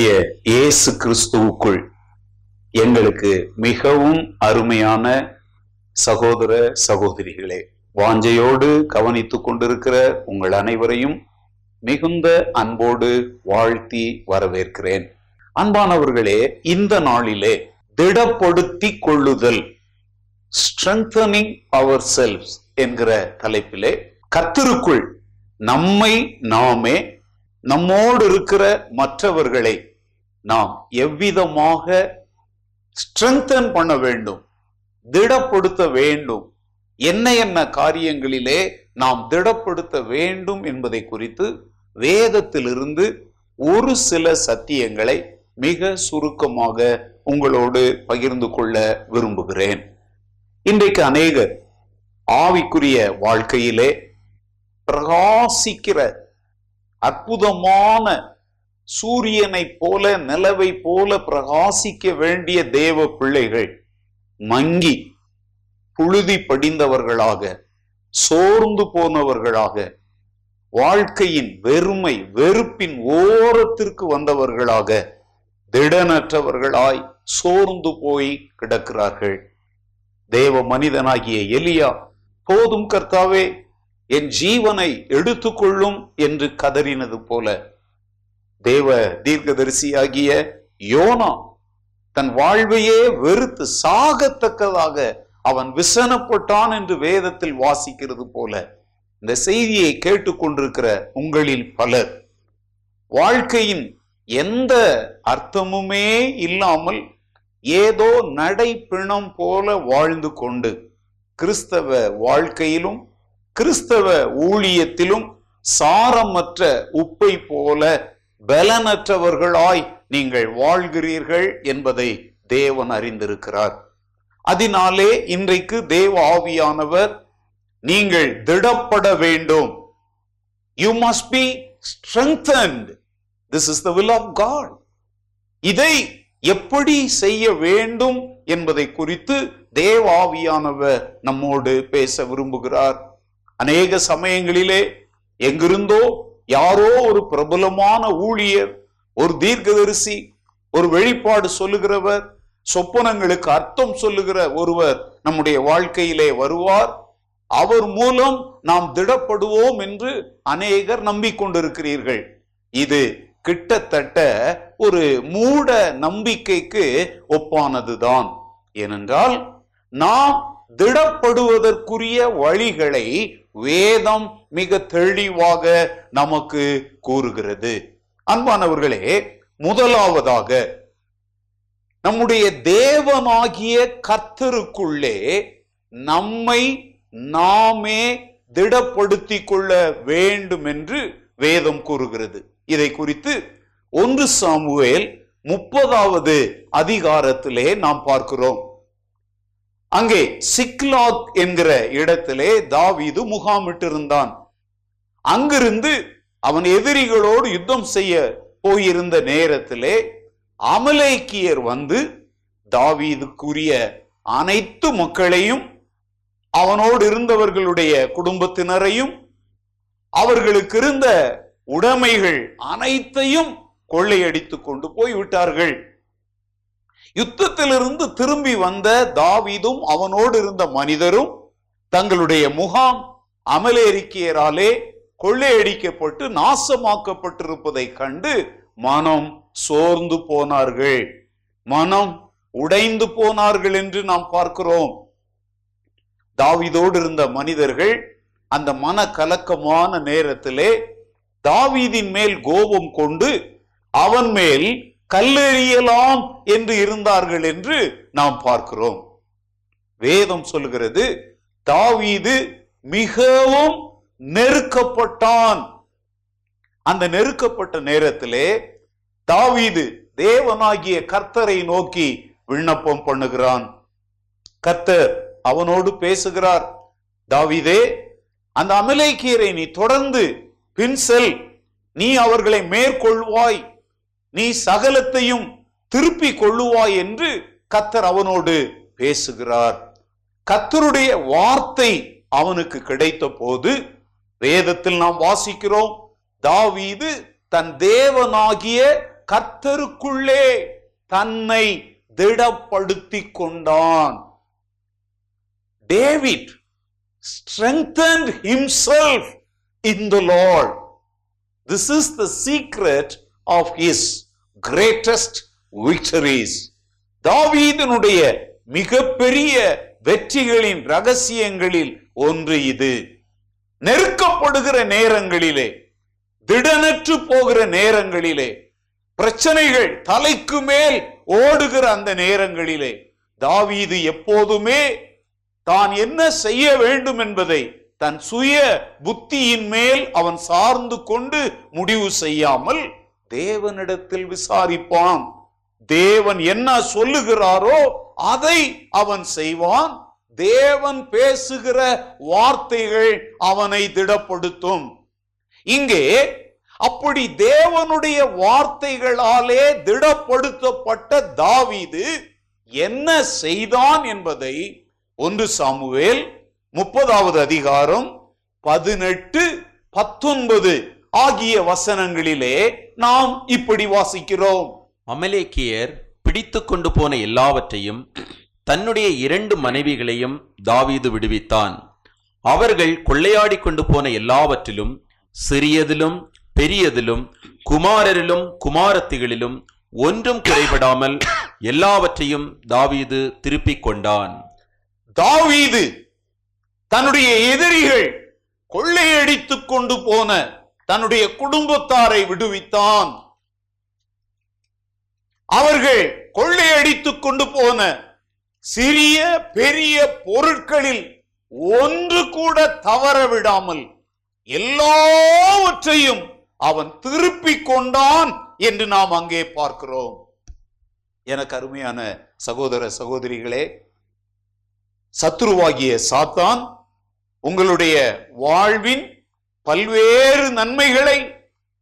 ஆண்டவராகிய இயேசு கிறிஸ்துவுக்குள் எங்களுக்கு மிகவும் அருமையான சகோதர சகோதரிகளே வாஞ்சையோடு கவனித்துக் கொண்டிருக்கிற உங்கள் அனைவரையும் மிகுந்த அன்போடு வாழ்த்தி வரவேற்கிறேன். அன்பானவர்களே இந்த நாளிலே திடப்படுத்தி கொள்ளுதல் ஸ்ட்ரெங்தனிங் அவர் செல்ஸ் என்கிற தலைப்பிலே கத்திருக்குள் நம்மை நாமே நம்மோடு இருக்கிற மற்றவர்களை நாம் எவ்விதமாக ஸ்ட்ரெங்தன் பண்ண வேண்டும் திடப்படுத்த வேண்டும் என்ன என்ன காரியங்களிலே நாம் திடப்படுத்த வேண்டும் என்பதை குறித்து வேதத்திலிருந்து ஒரு சில சத்தியங்களை மிக சுருக்கமாக உங்களோடு பகிர்ந்து கொள்ள விரும்புகிறேன். இன்றைக்கு அநேகர் ஆவிக்குரிய வாழ்க்கையிலே பிரகாசிக்கிற அற்புதமான சூரியனை போல நிலவை போல பிரகாசிக்க வேண்டிய தேவ பிள்ளைகள் மங்கி புழுதி படிந்தவர்களாக சோர்ந்து போனவர்களாக வாழ்க்கையின் வெறுமை வெறுப்பின் ஓரத்திற்கு வந்தவர்களாக திடனற்றவர்களாய் சோர்ந்து போய் கிடக்கிறார்கள். தேவ மனிதனாகிய எலியா போதும் கர்த்தாவே என் ஜீவனை எடுத்துக்கொள்ளும் என்று கதறினது போல தேவ தீர்க்கதரிசியாகிய யோனா தன் வாழ்வையே வெறுத்து சாகத்தக்கதாக அவன் விசனப்பட்டான் என்று வேதத்தில் வாசிக்கிறது போல இந்த செய்தியை கேட்டுக்கொண்டிருக்கிற உங்களில் பலர் வாழ்க்கையின் எந்த அர்த்தமுமே இல்லாமல் ஏதோ நடைப்பிணம் போல வாழ்ந்து கொண்டு கிறிஸ்தவ வாழ்க்கையிலும் கிறிஸ்தவ ஊழியத்திலும் சாரமற்ற உப்பை போல பலனற்றவர்களாய் நீங்கள் வாழ்கிறீர்கள் என்பதை தேவன் அறிந்திருக்கிறார். அதனாலே இன்றைக்கு தேவ ஆவியானவர் நீங்கள் திடப்பட வேண்டும். You must be strengthened this is the will of God இதை எப்படி செய்ய வேண்டும் என்பதை குறித்து தேவாவியானவர் நம்மோடு பேச விரும்புகிறார். அநேக சமயங்களிலே எங்கிருந்தோ யாரோ ஒரு பிரபலமான ஊழியர் ஒரு தீர்க்கதரிசி ஒரு வெளிப்பாடு சொல்லுகிறவர் சொப்பனங்களுக்கு அர்த்தம் சொல்லுகிற ஒருவர் நம்முடைய வாழ்க்கையிலே வருவார். அவர் மூலம் நாம் திடப்படுவோம் என்று அநேகர் நம்பிக்கொண்டிருக்கிறீர்கள். இது கிட்டத்தட்ட ஒரு மூட நம்பிக்கைக்கு ஒப்பானதுதான். ஏனென்றால் நாம் திடப்படுவதற்குரிய வழிகளை வேதம் மிக தெளிவாக நமக்கு கூறுகிறது. அன்பானவர்களே முதலாவதாக நம்முடைய தேவனாகிய கத்தருக்குள்ளே நம்மை நாமே திடப்படுத்திக் கொள்ள வேண்டும் என்று வேதம் கூறுகிறது. இதை குறித்து ஒன்று சாமுவேல் முப்பதாவது அதிகாரத்திலே நாம் பார்க்கிறோம். அங்கே சிக்லாத் என்கிற இடத்திலே தாவீது முகாமிட்டிருந்தான். அங்கிருந்து அவன் எதிரிகளோடு யுத்தம் செய்ய போயிருந்த நேரத்திலே அமலேக்கியர் வந்து தாவீதுக்குரிய அனைத்து மக்களையும் அவனோடு இருந்தவர்களுடைய குடும்பத்தினரையும் அவர்களுக்கு இருந்த உடைமைகள் அனைத்தையும் கொள்ளையடித்து கொண்டு போய் விட்டார்கள் யுத்தத்திலிருந்து திரும்பி வந்த தாவீதும் அவனோடு இருந்த மனிதரும் தங்களுடைய முகாம் அமலேரிக்கியராலே கொள்ளையடிக்கப்பட்டு நாசமாக்கப்பட்டிருப்பதை கண்டு மனம் சோர்ந்து போனார்கள். மனம் உடைந்து போனார்கள் என்று நாம் பார்க்கிறோம். தாவீதோடு இருந்த மனிதர்கள் அந்த மன கலக்கமான நேரத்திலே தாவீதின் மேல் கோபம் கொண்டு அவன் மேல் கல்லெறியலாம் என்று இருந்தார்கள் என்று நாம் பார்க்கிறோம். வேதம் சொல்கிறது தாவீது மிகவும் நெருக்கப்பட்டான். அந்த நெருக்கப்பட்ட நேரத்திலே தாவீது தேவனாகிய கர்த்தரை நோக்கி விண்ணப்பம் பண்ணுகிறான். கர்த்தர் அவனோடு பேசுகிறார் தாவீதே அந்த அமலேக்கியரை நீ தொடர்ந்து பின்செல் நீ அவர்களை மேற்கொள்வாய். நீ சகலத்தையும் திருப்பி கொள்ளுவாய் என்று கத்தர் அவனோடு பேசுகிறார். கத்தருடைய வார்த்தை அவனுக்கு கிடைத்த போது வேதத்தில் நாம் வாசிக்கிறோம் தாவீது தன் தேவனாகிய கத்தருக்குள்ளே தன்னை திடப்படுத்தி கொண்டான். David strengthened himself in the Lord this is the secret of his greatest victories தாவீதனுடைய மிகப்பெரிய வெற்றிகளின் ரகசியங்களில் ஒன்று இது. நெருக்கப்படுகிற நேரங்களிலே திடனற்று போகிற நேரங்களிலே பிரச்சனைகள் தலைக்கு மேல் ஓடுகிற அந்த நேரங்களிலே தாவீது எப்போதுமே தான் என்ன செய்ய வேண்டும் என்பதை தன் சுய புத்தியின் மேல் அவன் சார்ந்து கொண்டு முடிவு செய்யாமல் தேவனிடத்தில் விசாரிப்பான். தேவன் என்ன சொல்லுகிறாரோ அதை அவன் செய்வான். தேவன் பேசுகிற வார்த்தைகள் அவனை திடப்படுத்தும். இங்கே அப்படி தேவனுடைய வார்த்தைகளாலே திடப்படுத்தப்பட்ட தாவீது என்ன செய்தான் என்பதை ஒன்று சாமுவேல் முப்பதாவது அதிகாரம் பதினெட்டு பத்தொன்பது ஆகிய வசனங்களிலே நாம் இப்படி வாசிக்கிறோம். அமலேக்கியர் பிடித்து கொண்டு போன எல்லாவற்றையும் தன்னுடைய இரண்டு மனைவிகளையும் தாவீது விடுவித்தான். அவர்கள் கொள்ளையாடி கொண்டு போன எல்லாவற்றிலும் சிறியதிலும் பெரியதிலும் குமாரரிலும் குமாரத்திகளிலும் ஒன்றும் குறைபடாமல் எல்லாவற்றையும் தாவீது திருப்பிக் கொண்டான். தாவீது தன்னுடைய எதிரிகள் கொள்ளையடித்துக் கொண்டு போன தன்னுடைய குடும்பத்தாரை விடுவித்தான். அவர்கள் கொள்ளையடித்துக் கொண்டு போன சிறிய பெரிய பொருட்களில் ஒன்று கூட தவற விடாமல் எல்லாவற்றையும் அவன் திருப்பி கொண்டான் என்று நாம் அங்கே பார்க்கிறோம். எனக்கு அருமையான சகோதர சகோதரிகளே சத்ருவாகிய சாத்தான் உங்களுடைய வாழ்வின் பல்வேறு நன்மைகளை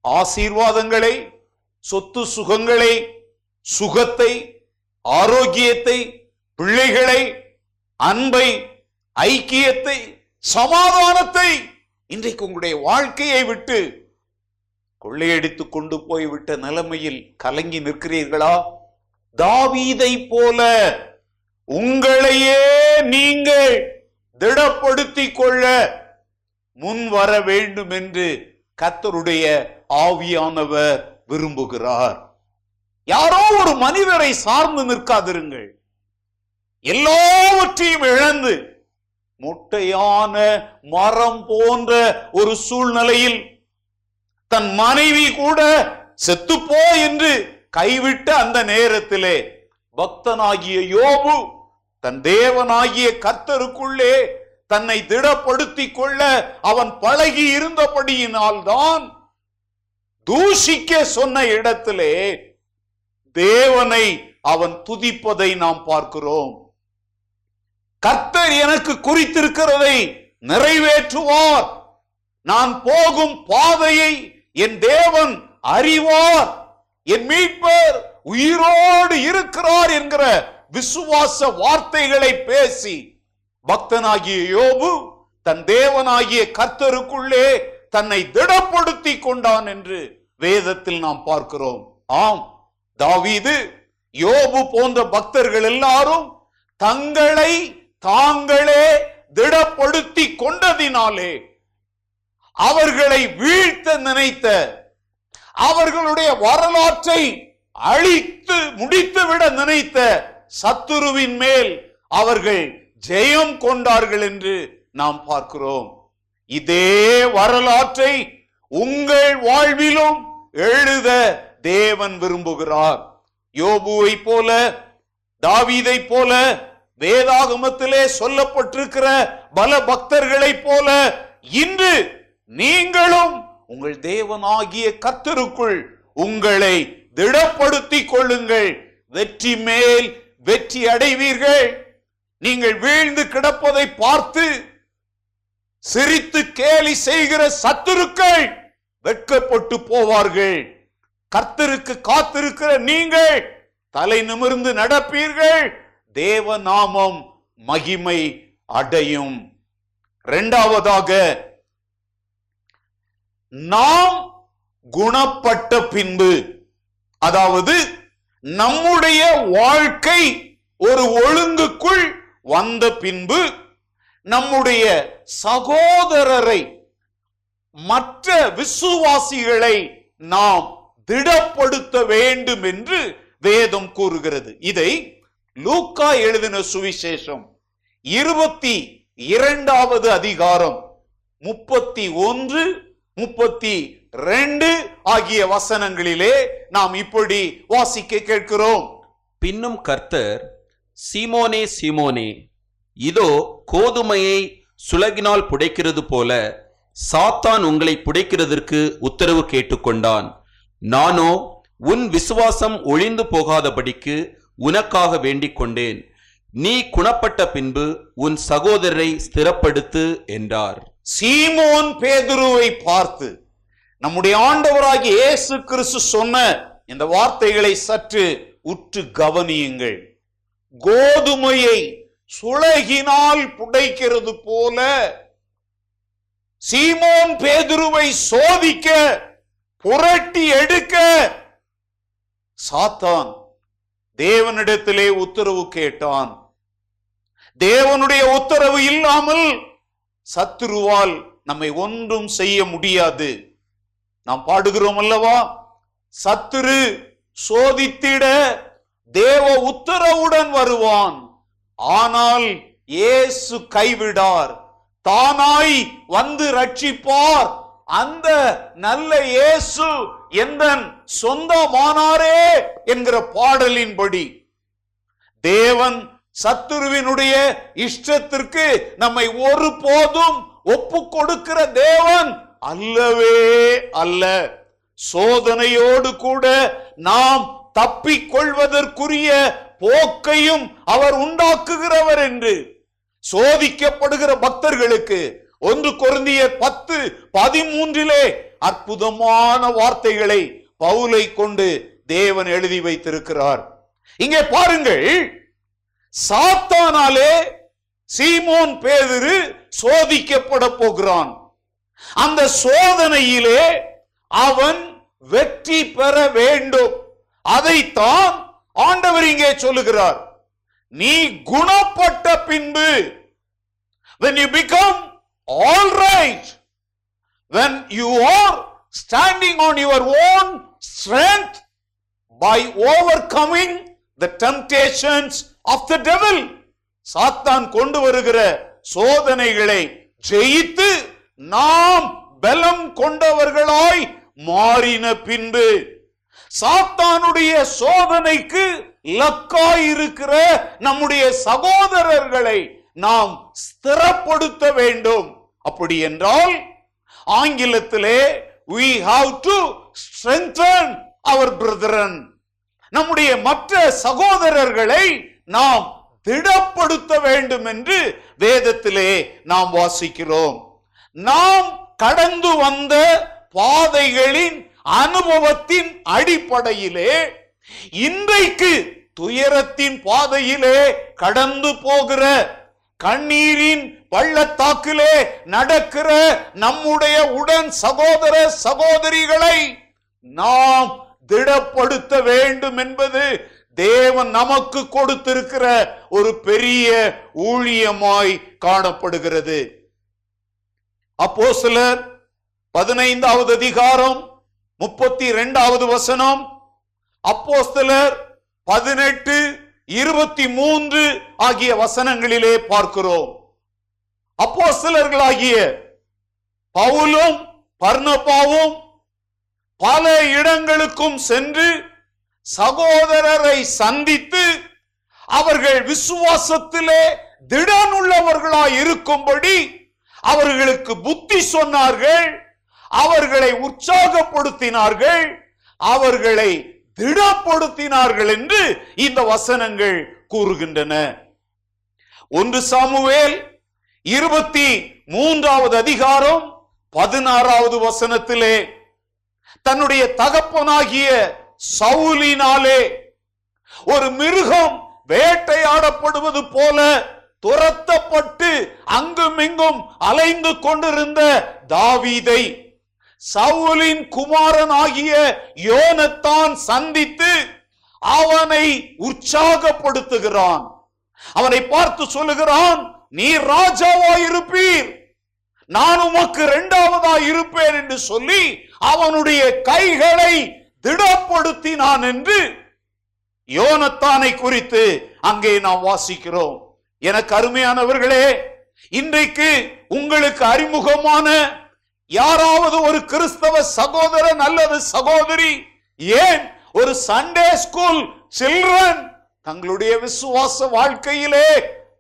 ஆசீர்வாதங்களை சொத்து சுகங்களை சுகத்தை ஆரோக்கியத்தை பிள்ளைகளை அன்பை ஐக்கியத்தை சமாதானத்தை இன்றைக்கு உங்களுடைய வாழ்க்கையை விட்டு கொள்ளையடித்து கொண்டு போய்விட்ட நிலைமையில் கலங்கி நிற்கிறீர்களா? தாவீதை போல உங்களையே நீங்கள் திடப்படுத்திக் கொள்ள முன் வர வேண்டும் என்று கத்தருடைய ஆவியானவர் விரும்புகிறார். யாரோ ஒரு மனிதரை சார்ந்து நிற்காதிருங்கள். எல்லாவற்றையும் இழந்து முட்டையான மரம் போன்ற ஒரு சூழ்நிலையில் தன் மனைவி கூட செத்துப்போ என்று கைவிட்ட அந்த நேரத்திலே பக்தனாகிய யோபு தன் தேவனாகிய கர்த்தருக்குள்ளே தன்னை திடப்படுத்திக் கொள்ள அவன் பழகி இருந்தபடியினால்தான் தூஷிக்க சொன்ன இடத்திலே தேவனை அவன் துதிப்பதை நாம் பார்க்கிறோம். கர்த்தர் எனக்கு குறித்திருக்கிறதை நிறைவேற்றுவார். நான் போகும் பாதையை என் தேவன் அறிவார். என் மீட்பர் உயிரோடு இருக்கிறார் என்கிற விசுவாச வார்த்தைகளை பேசி பக்தனாகிய யோபு தன் தேவனாகிய கர்த்தருக்குள்ளே தன்னை திடப்படுத்தி கொண்டான் என்று வேதத்தில் நாம் பார்க்கிறோம். ஆம் தாவீது யோபு போன்ற பக்தர்கள் எல்லாரும் தங்களை தாங்களே திடப்படுத்தி கொண்டதினாலே அவர்களை வீழ்த்த நினைத்த அவர்களுடைய வரலாற்றை அழித்து முடித்துவிட நினைத்த சத்துருவின் மேல் அவர்கள் ஜெயம் கொண்டார்கள் என்று நாம் பார்க்கிறோம். இதே வரலாற்றை உங்கள் வாழ்விலும் எழுத தேவன் விரும்புகிறார். யோபுவை போல தாவீதை போல வேதாகமத்திலே சொல்லப்பட்டிருக்கிற பல பக்தர்களைப் போல இன்று நீங்களும் உங்கள் தேவனாகிய கத்தருக்குள் உங்களை திடப்படுத்திக் கொள்ளுங்கள். வெற்றி மேல் வெற்றி அடைவீர்கள். நீங்கள் வீழ்ந்து கிடப்பதை பார்த்து சிரித்து கேலி செய்கிற சத்துருக்கள் வெட்கப்பட்டு போவார்கள். கர்த்தருக்கு காத்திருக்கிற நீங்கள் தலை நிமிர்ந்து நடப்பீர்கள். தேவ நாமம் மகிமை அடையும். இரண்டாவதாக நாம் குணப்பட்ட பின்பு அதாவது நம்முடைய வாழ்க்கை ஒரு ஒழுங்குக்குள் வந்த பின்பு நம்முடைய சகோதரரை மற்ற விசுவாசிகளை நாம் திடப்படுத்த வேண்டும் என்று வேதம் கூறுகிறது. இதை லூக்கா எழுதின சுவிசேஷம் இருபத்தி இரண்டாவது அதிகாரம் முப்பத்தி ஒன்று முப்பத்தி ரெண்டு ஆகிய வசனங்களிலே நாம் இப்படி வாசிக்க கேட்கிறோம். பின்னும் கர்த்தர் சீமோனே சீமோனே இதோ கோதுமையை சுலகினால் புடைக்கிறது போல சாத்தான் உங்களை புடைக்கிறதற்கு உத்தரவு கேட்டுக்கொண்டான். நானோ உன் விசுவாசம் ஒழிந்து போகாதபடிக்கு உனக்காக வேண்டிக் கொண்டேன். நீ குணப்பட்ட பின்பு உன் சகோதரரை ஸ்திரப்படுத்து என்றார். சீமோன் பேதுருவை பார்த்து நம்முடைய ஆண்டவராகிய இயேசு கிறிஸ்து சொன்ன இந்த வார்த்தைகளை சற்று உற்று கவனியுங்கள். கோதுமையை சுளகினால் புடைக்கிறது போல சீமோன் பேதுருவை சோதிக்க புரட்டி எடுக்க சாத்தான் தேவனிடத்திலே உத்தரவு கேட்டான். தேவனுடைய உத்தரவு இல்லாமல் சத்துருவால் நம்மை ஒன்றும் செய்ய முடியாது. நாம் பாடுகிறோம் அல்லவா? சத்துரு சோதித்திட தேவ உத்தரவுடன் வருவான். ஆனால் இயேசு கைவிடார். தானாய் வந்து ரட்சிப்பார் அந்த நல்ல இயேசு எந்த சொந்தமானாரே என்கிற பாடலின்படி. தேவன் சத்துருவினுடைய இஷ்டத்திற்கு நம்மை ஒரு போதும் ஒப்பு கொடுக்கிற தேவன் அல்லவே அல்ல. சோதனையோடு கூட நாம் தப்பிக்கொள்வதற்குரிய போக்கையும் அவர் உண்டாக்குகிறவர் என்று சோதிக்கப்படுகிற பக்தர்களுக்கு ஒன்று கொருந்திய பத்து பதிமூன்றிலே அற்புதமான வார்த்தைகளை பவுலை கொண்டு தேவன் எழுதி வைத்திருக்கிறார். இங்கே பாருங்கள் சாத்தானாலே சீமோன் பேதிரு சோதிக்கப்பட போகிறான். அந்த சோதனையிலே அவன் வெற்றி பெற வேண்டும். அதைத்தான் ஆண்டவர் இங்கே சொல்லுகிறார் நீ குணப்பட்ட பின்பு when you become all right when you are standing on your own strength by overcoming the temptations of the devil சாத்தான் கொண்டு வருகிற சோதனைகளை ஜெயித்து நாம் பலம் கொண்டவர்களாய் மாறின பின்பு சாத்தானுடைய சோதனைக்கு லக்காய் இருக்கிற நம்முடைய சகோதரர்களை நாம் ஸ்திரப்படுத்த வேண்டும். அப்படி என்றால் ஆங்கிலத்திலே we have to strengthen our brethren. நம்முடைய மற்ற சகோதரர்களை நாம் திடப்படுத்த வேண்டும் என்று வேதத்திலே நாம் வாசிக்கிறோம். நாம் கடந்து வந்த பாதைகளின் அனுபவத்தின் அடிப்படையிலே இன்றைக்கு துயரத்தின் பாதையிலே கடந்து போகிற கண்ணீரின் பள்ளத்தாக்கிலே நடக்கிற நம்முடைய உடன் சகோதர சகோதரிகளை நாம் திடப்படுத்த வேண்டும் என்பது தேவன் நமக்கு கொடுத்திருக்கிற ஒரு பெரிய ஊழியமாய் காணப்படுகிறது. அப்போ சிலர் பதினைந்தாவது அதிகாரம் முப்பத்தி இரண்டாவது வசனம். அப்போஸ்தலர் பதினெட்டு இருபத்தி மூன்று ஆகிய வசனங்களிலே பார்க்கிறோம். அப்போஸ்தலர்களாகிய பவுலும் பர்ணபாவும் பல இடங்களுக்கும் சென்று சகோதரரை சந்தித்து அவர்கள் விசுவாசத்திலே திடனுள்ளவர்களாய் இருக்கும்படி அவர்களுக்கு புத்தி சொன்னார்கள். அவர்களை உற்சாகப்படுத்தினார்கள் அவர்களை திடப்படுத்தினார்கள் என்று இந்த வசனங்கள் கூறுகின்றன. ஒன்று சாமுவேல் இருபத்தி மூன்றாவது அதிகாரம் பதினாறாவது வசனத்திலே தன்னுடைய தகப்பனாகிய சவுலினாலே ஒரு மிருகம் வேட்டையாடப்படுவது போல துரத்தப்பட்டு அங்குமிங்கும் அலைந்து கொண்டிருந்த தாவீதை சவுலின் குமாரன் ஆகிய யோனத்தான் சந்தித்து அவனை உற்சாகப்படுத்துகிறான். அவனை பார்த்து சொல்லுகிறான் நீ ராஜாவா இருப்பீர் நான் உமக்கு இரண்டாவதா இருப்பேன் என்று சொல்லி அவனுடைய கைகளை திடப்படுத்தினான் என்று யோனத்தானை குறித்து அங்கே நாம் வாசிக்கிறோம். எனக்கு அருமையானவர்களே இன்றைக்கு உங்களுக்கு அறிமுகமான யாராவது ஒரு கிறிஸ்தவ சகோதரன் அல்லது சகோதரி ஏன் ஒரு சண்டே ஸ்கூல் சில்ட்ரன் தங்களுடைய விசுவாச வாழ்க்கையிலே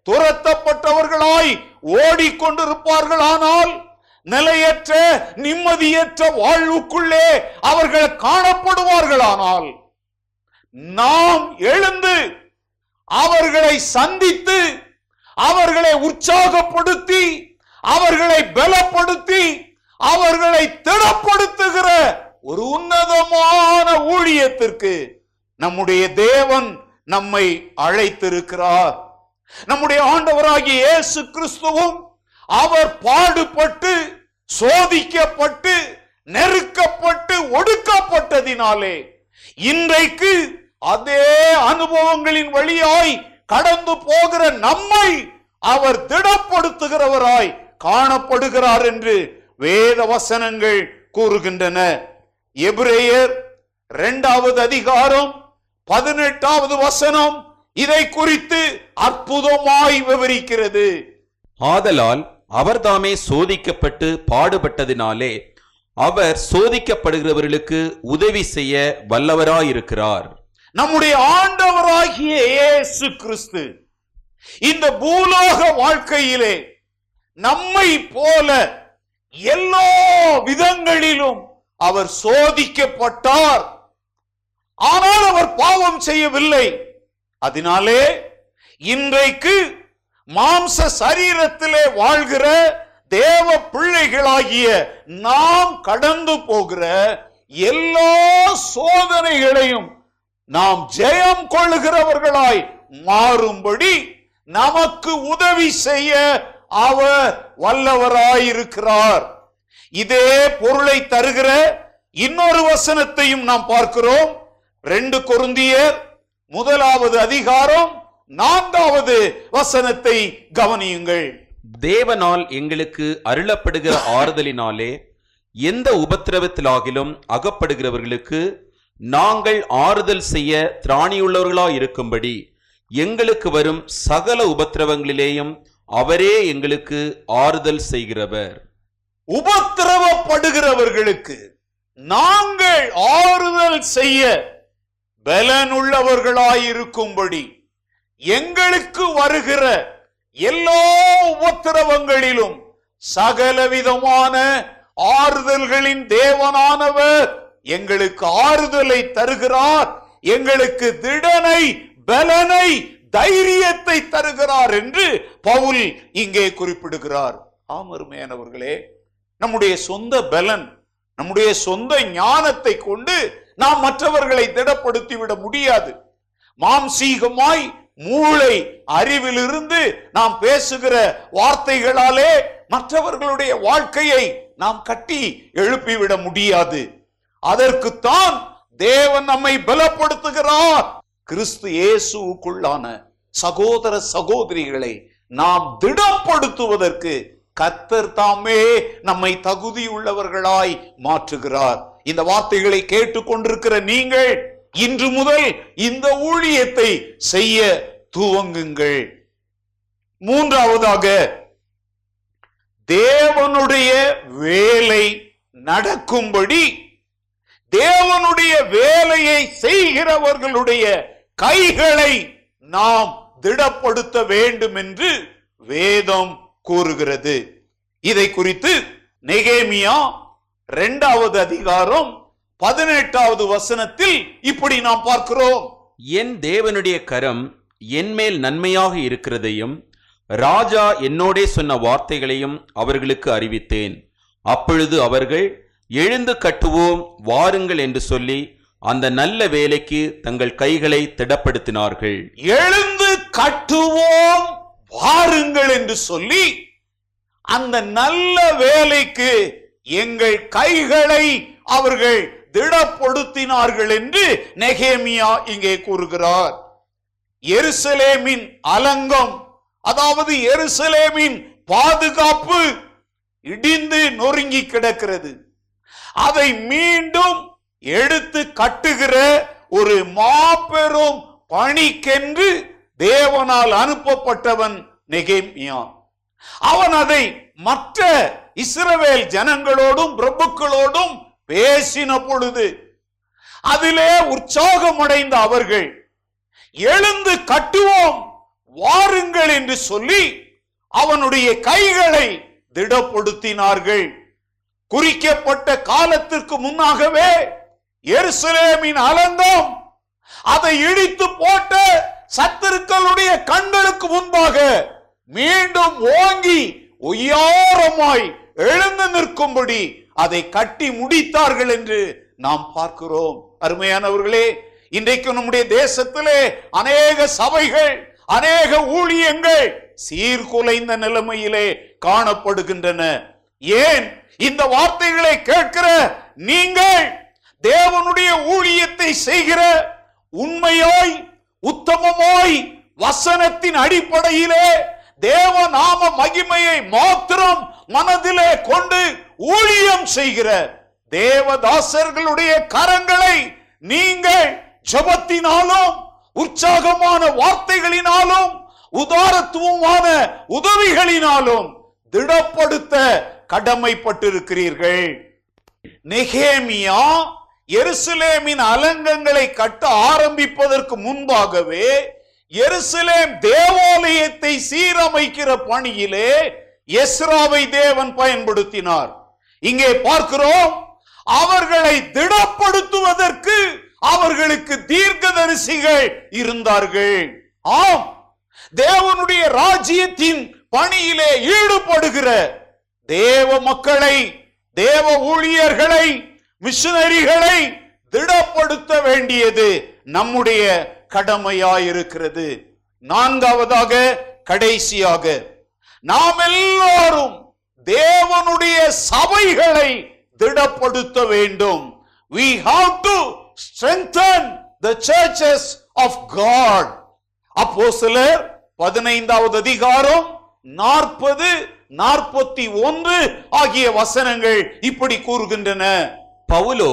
துரத்தப்பட்டவர்களாய் ஓடிக்கொண்டிருப்பார்களானால் நிலையற்ற நிம்மதியற்ற வாழ்வுக்குள்ளே அவர்கள் காணப்படுவார்களானால் நாம் எழுந்து அவர்களை சந்தித்து அவர்களை உற்சாகப்படுத்தி அவர்களை பலப்படுத்தி அவர்களை திடப்படுத்துகிற ஒரு உன்னதமான ஊழியத்திற்கு நம்முடைய தேவன் நம்மை அழைத்திருக்கிறார். நம்முடைய ஆண்டவராகிய இயேசு கிறிஸ்துவும் அவர் பாடுபட்டு சோதிக்கப்பட்டு நெருக்கப்பட்டு ஒடுக்கப்பட்டதினாலே இன்றைக்கு அதே அனுபவங்களின் வழியாய் கடந்து போகிற நம்மை அவர் திடப்படுத்துகிறவராய் காணப்படுகிறார் என்று வேத வசனங்கள் கூறுகின்றன. எபிரேயர் இரண்டாவது அதிகாரம் பதினெட்டாவது வசனம் இதை குறித்து அற்புதமாய் விவரிக்கிறது. ஆதலால் அவர்தாமே சோதிக்கப்பட்டு பாடுபட்டதினாலே அவர் சோதிக்கப்படுகிறவர்களுக்கு உதவி செய்ய வல்லவராயிருக்கிறார். நம்முடைய ஆண்டவராகிய இயேசு கிறிஸ்து இந்த பூலோக வாழ்க்கையிலே நம்மை போல எல்லா விதங்களிலும் அவர் சோதிக்கப்பட்டார். ஆனால் அவர் பாவம் செய்யவில்லை. அதனாலே இன்றைக்கு மாம்ச சரீரத்திலே வாழ்கிற தேவ பிள்ளைகளாகிய நாம் கடந்து போகிற எல்லா சோதனைகளையும் நாம் ஜெயம் கொள்ளுகிறவர்களாய் மாறும்படி நமக்கு உதவி செய்ய அவர் வல்லவராயிருக்கிறார். இதே பொருளை தருகிற இன்னொரு வசனத்தையும் நாம் பார்க்கிறோம். ரெண்டு கொருந்தியர் முதலாவது அதிகாரம் நான்காவது வசனத்தை கவனியுங்கள். தேவனால் எங்களுக்கு அருளப்படுகிற ஆறுதலினாலே எந்த உபத்திரவத்திலாகிலும் அகப்படுகிறவர்களுக்கு நாங்கள் ஆறுதல் செய்ய திராணியுள்ளவர்களாய் இருக்கும்படி எங்களுக்கு வரும் சகல உபத்திரவங்களிலேயும் அவரே எங்களுக்கு ஆறுதல் செய்கிறவர். உபத்திரவப்படுகிறவர்களுக்கு நாங்கள் ஆறுதல் செய்ய பலனுள்ளவர்களாயிருக்கும்படி எங்களுக்கு வருகிற எல்லா உபத்திரவங்களிலும் சகலவிதமான ஆறுதல்களின் தேவனானவர் எங்களுக்கு ஆறுதலை தருகிறார். எங்களுக்கு திடனை பலனை தைரியத்தை தருகிறார் என்று பவுல் இங்கே குறிப்பிடுகிறார். ஆமருமையானவர்களே நம்முடைய சொந்த பலன் நம்முடைய சொந்த ஞானத்தை கொண்டு நாம் மற்றவர்களை திடப்படுத்தி விட முடியாது. மாம்சீகமாய் மூளை அறிவிலிருந்து நாம் பேசுகிற வார்த்தைகளாலே மற்றவர்களுடைய வாழ்க்கையை நாம் கட்டி எழுப்பிவிட முடியாது. அதற்குத்தான் தேவன் நம்மை பலப்படுத்துகிறார். கிறிஸ்து இயேசுக்குள்ளான சகோதர சகோதரிகளை நாம் திடப்படுத்துவதற்கு கத்தர் தாமே நம்மை தகுதியுள்ளவர்களாய் மாற்றுகிறார். இந்த வார்த்தைகளை கேட்டுக்கொண்டிருக்கிற நீங்கள் இன்று முதல் இந்த ஊழியத்தை செய்ய துவங்குங்கள். மூன்றாவதாக தேவனுடைய வேலை நடக்கும்படி தேவனுடைய வேலையை செய்கிறவர்களுடைய கைகளை நாம் திடப்படுத்த வேண்டும் என்று வேதம் கூறுகிறது. இதை குறித்து நெகேமியா இரண்டாவது அதிகாரம் பதினெட்டாவது வசனத்தில் இப்படி நாம் பார்க்கிறோம். என் தேவனுடைய கரம் என்மேல் நன்மையாக இருக்கிறதையும் ராஜா என்னோடே சொன்ன வார்த்தைகளையும் அவர்களுக்கு அறிவித்தேன். அப்பொழுது அவர்கள் எழுந்து கட்டுவோம் வாருங்கள் என்று சொல்லி அந்த நல்ல வேலைக்கு தங்கள் கைகளை திடப்படுத்தினார்கள். எழுந்து கட்டுவோம் வாருங்கள் என்று சொல்லி அந்த நல்ல வேலைக்கு எங்கள் கைகளை அவர்கள் திடப்படுத்தினார்கள் என்று நெகேமியா இங்கே கூறுகிறார். எருசலேமின் அலங்கம் அதாவது எருசலேமின் பாதுகாப்பு இடிந்து நொறுங்கி கிடக்கிறது. அதை மீண்டும் எடுத்து கட்டுகிற ஒரு மாபெரும் பணிக்கென்று தேவனால் அனுப்பப்பட்டவன் நெகேமியா. அவன் அதை மற்ற இஸ்ரவேல் ஜனங்களோடும் பிரபுக்களோடும் பேசின பொழுது அதிலே உற்சாகமடைந்த அவர்கள் எழுந்து கட்டுவோம் வாருங்கள் என்று சொல்லி அவனுடைய கைகளை திடப்படுத்தினார்கள். குறிக்கப்பட்ட காலத்திற்கு முன்னாகவே எருசலேமின் அலங்கம். அதை இடித்து போட்ட சத்துருக்களுடைய கண்களுக்கு முன்பாக மீண்டும் ஓங்கி ஒய்யாரமாய் எழுந்து நிற்கும்படி அதை கட்டி முடித்தார்கள் என்று நாம் பார்க்கிறோம். அருமையானவர்களே இன்றைக்கு நம்முடைய தேசத்திலே அநேக சபைகள் அநேக ஊழியங்கள் சீர்குலைந்த நிலைமையிலே காணப்படுகின்றன. ஏன்? இந்த வார்த்தைகளை கேட்கிற நீங்கள் தேவனுடைய ஊழியத்தை செய்கிற உண்மையாய் உத்தமமாய் வசனத்தின் அடிப்படையிலே தேவ நாம மகிமையை மாத்திரம் மனதிலே கொண்டு ஊழியம் செய்கிற தேவதாசர்களுடைய கரங்களை நீங்கள் ஜபத்தினாலும் உற்சாகமான வார்த்தைகளினாலும் உதாரத்துவமான உதவிகளினாலும் திடப்படுத்த கடமைப்பட்டிருக்கிறீர்கள். நெகேமியா எருசலேமின் அலங்கங்களை கட்ட ஆரம்பிப்பதற்கு முன்பாகவே எருசலேம் தேவாலயத்தை சீரமைக்கிற பணியிலே எஸ்ராவை தேவன் பயன்படுத்தினார். இங்கே பார்க்கிறோம் அவர்களை திடப்படுத்துவதற்கு அவர்களுக்கு தீர்க்கதரிசிகள் இருந்தார்கள். ஆம் தேவனுடைய ராஜ்யத்தின் பணியிலே ஈடுபடுகிற தேவ மக்களை தேவ ஊழியர்களை மிஷனரிகளை திடப்படுத்த வேண்டியது நம்முடைய கடமையாயிருக்கிறது. நான்காவதாக கடைசியாக நாம் எல்லாரும் தேவனுடைய சபைகளை திடப்படுத்த வேண்டும். We have to strengthen the churches of God அப்போ சிலர் பதினைந்தாவது அதிகாரம் நாற்பது நாற்பத்தி ஒன்று ஆகிய வசனங்கள் இப்படி கூறுகின்றன. பவுலோ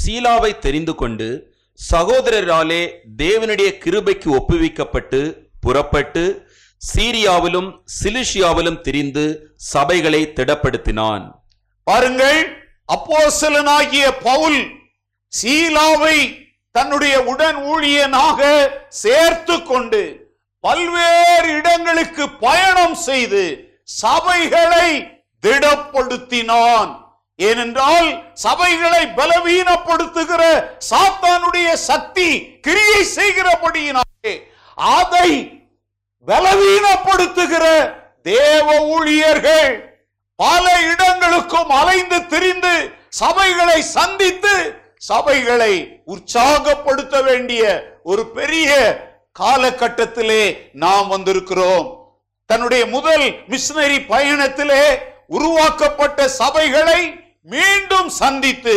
சீலாவை தெரிந்து கொண்டு சகோதரராலே தேவனுடைய கிருபைக்கு ஒப்புவிக்கப்பட்டு புறப்பட்டு சீரியாவிலும் சிலிஷியாவிலும் திரிந்து சபைகளை திடப்படுத்தினான். பாருங்கள் அப்போசலனாகிய பவுல் சீலாவை தன்னுடைய உடன் ஊழியனாக சேர்த்து கொண்டு பல்வேறு இடங்களுக்கு பயணம் செய்து சபைகளை திடப்படுத்தினான். ஏனென்றால் சபைகளை பலவீனப்படுத்துகிற சாத்தானுடைய சக்தி கிரியை செய்கிறபடியினாலே அதை பலவீனப்படுத்துகிற தேவ ஊழியர்கள் பல இடங்களுக்கும் அலைந்து திரிந்து சபைகளை சந்தித்து சபைகளை உற்சாகப்படுத்த வேண்டிய ஒரு பெரிய காலகட்டத்திலே நாம் வந்திருக்கிறோம். தன்னுடைய முதல் மிஷினரி பயணத்திலே உருவாக்கப்பட்ட சபைகளை மீண்டும் சந்தித்து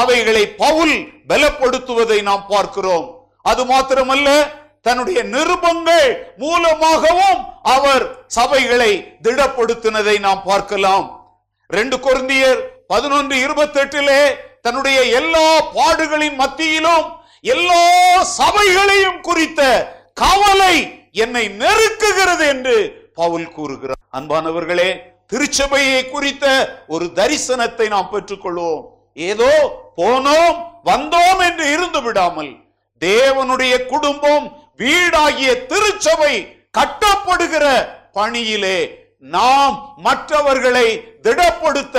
அவைகளை பவுல் பலப்படுத்துவதை நாம் பார்க்கிறோம். அது மாத்திரமல்ல தன்னுடைய நிருபங்கள் மூலமாகவும் அவர் சபைகளை திடப்படுத்தினதை நாம் பார்க்கலாம். ரெண்டு குருந்தியர் பதினொன்று இருபத்தி எட்டிலே தன்னுடைய எல்லா பாடுகளின் மத்தியிலும் எல்லா சபைகளையும் குறித்த கவலை என்னை நெருக்குகிறது என்று பவுல் கூறுகிறார். அன்பானவர்களே திருச்சபையை குறித்த ஒரு தரிசனத்தை நாம் பெற்றுக்கொள்வோம். ஏதோ போனோம் வந்தோம் என்று இருந்து விடாமல் தேவனுடைய குடும்பம் வீடாகிய திருச்சபை கட்டப்படுகிற பணியிலே நாம் மற்றவர்களை திடப்படுத்த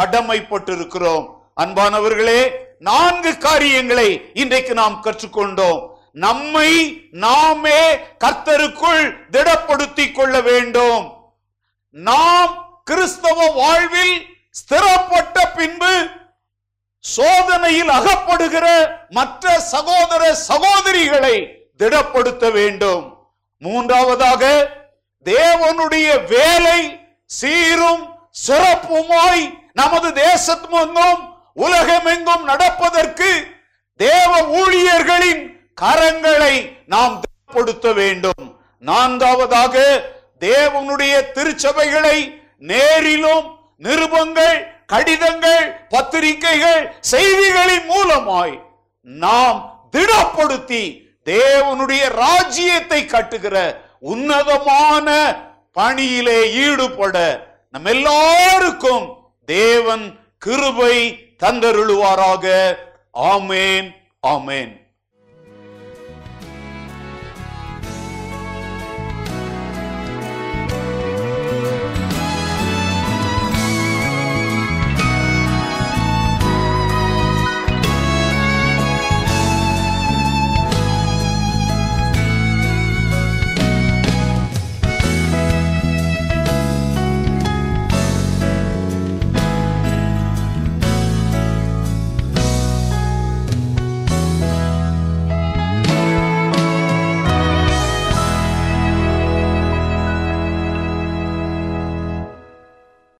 கடமைப்பட்டிருக்கிறோம். அன்பானவர்களே நான்கு காரியங்களை இன்றைக்கு நாம் கற்றுக்கொண்டோம். நம்மை நாமே கர்த்தருக்குள் திடப்படுத்திக் கொள்ள வேண்டும். நாம் கிறிஸ்தவ வாழ்வில் ஸ்திரப்பட்ட பின்பு சோதனையில் அகப்படுகிற மற்ற சகோதர சகோதரிகளை திடப்படுத்த வேண்டும். மூன்றாவதாக தேவனுடைய வேலை சீரும் சிறப்புமாய் நமது தேசத்துமெங்கும் உலகமெங்கும் நடப்பதற்கு தேவ ஊழியர்களின் கரங்களை நாம் திடப்படுத்த வேண்டும். நான்காவதாக தேவனுடைய திருச்சபைகளை நேரிலும் நிருபங்கள் கடிதங்கள் பத்திரிகைகள் செய்திகளின் மூலமாய் நாம் திடப்படுத்தி தேவனுடைய ராஜ்யத்தை கட்டுகிற உன்னதமான பணியிலே ஈடுபட நம் எல்லாருக்கும் தேவன் கிருபை தந்தருளுவாராக. ஆமேன் ஆமேன்.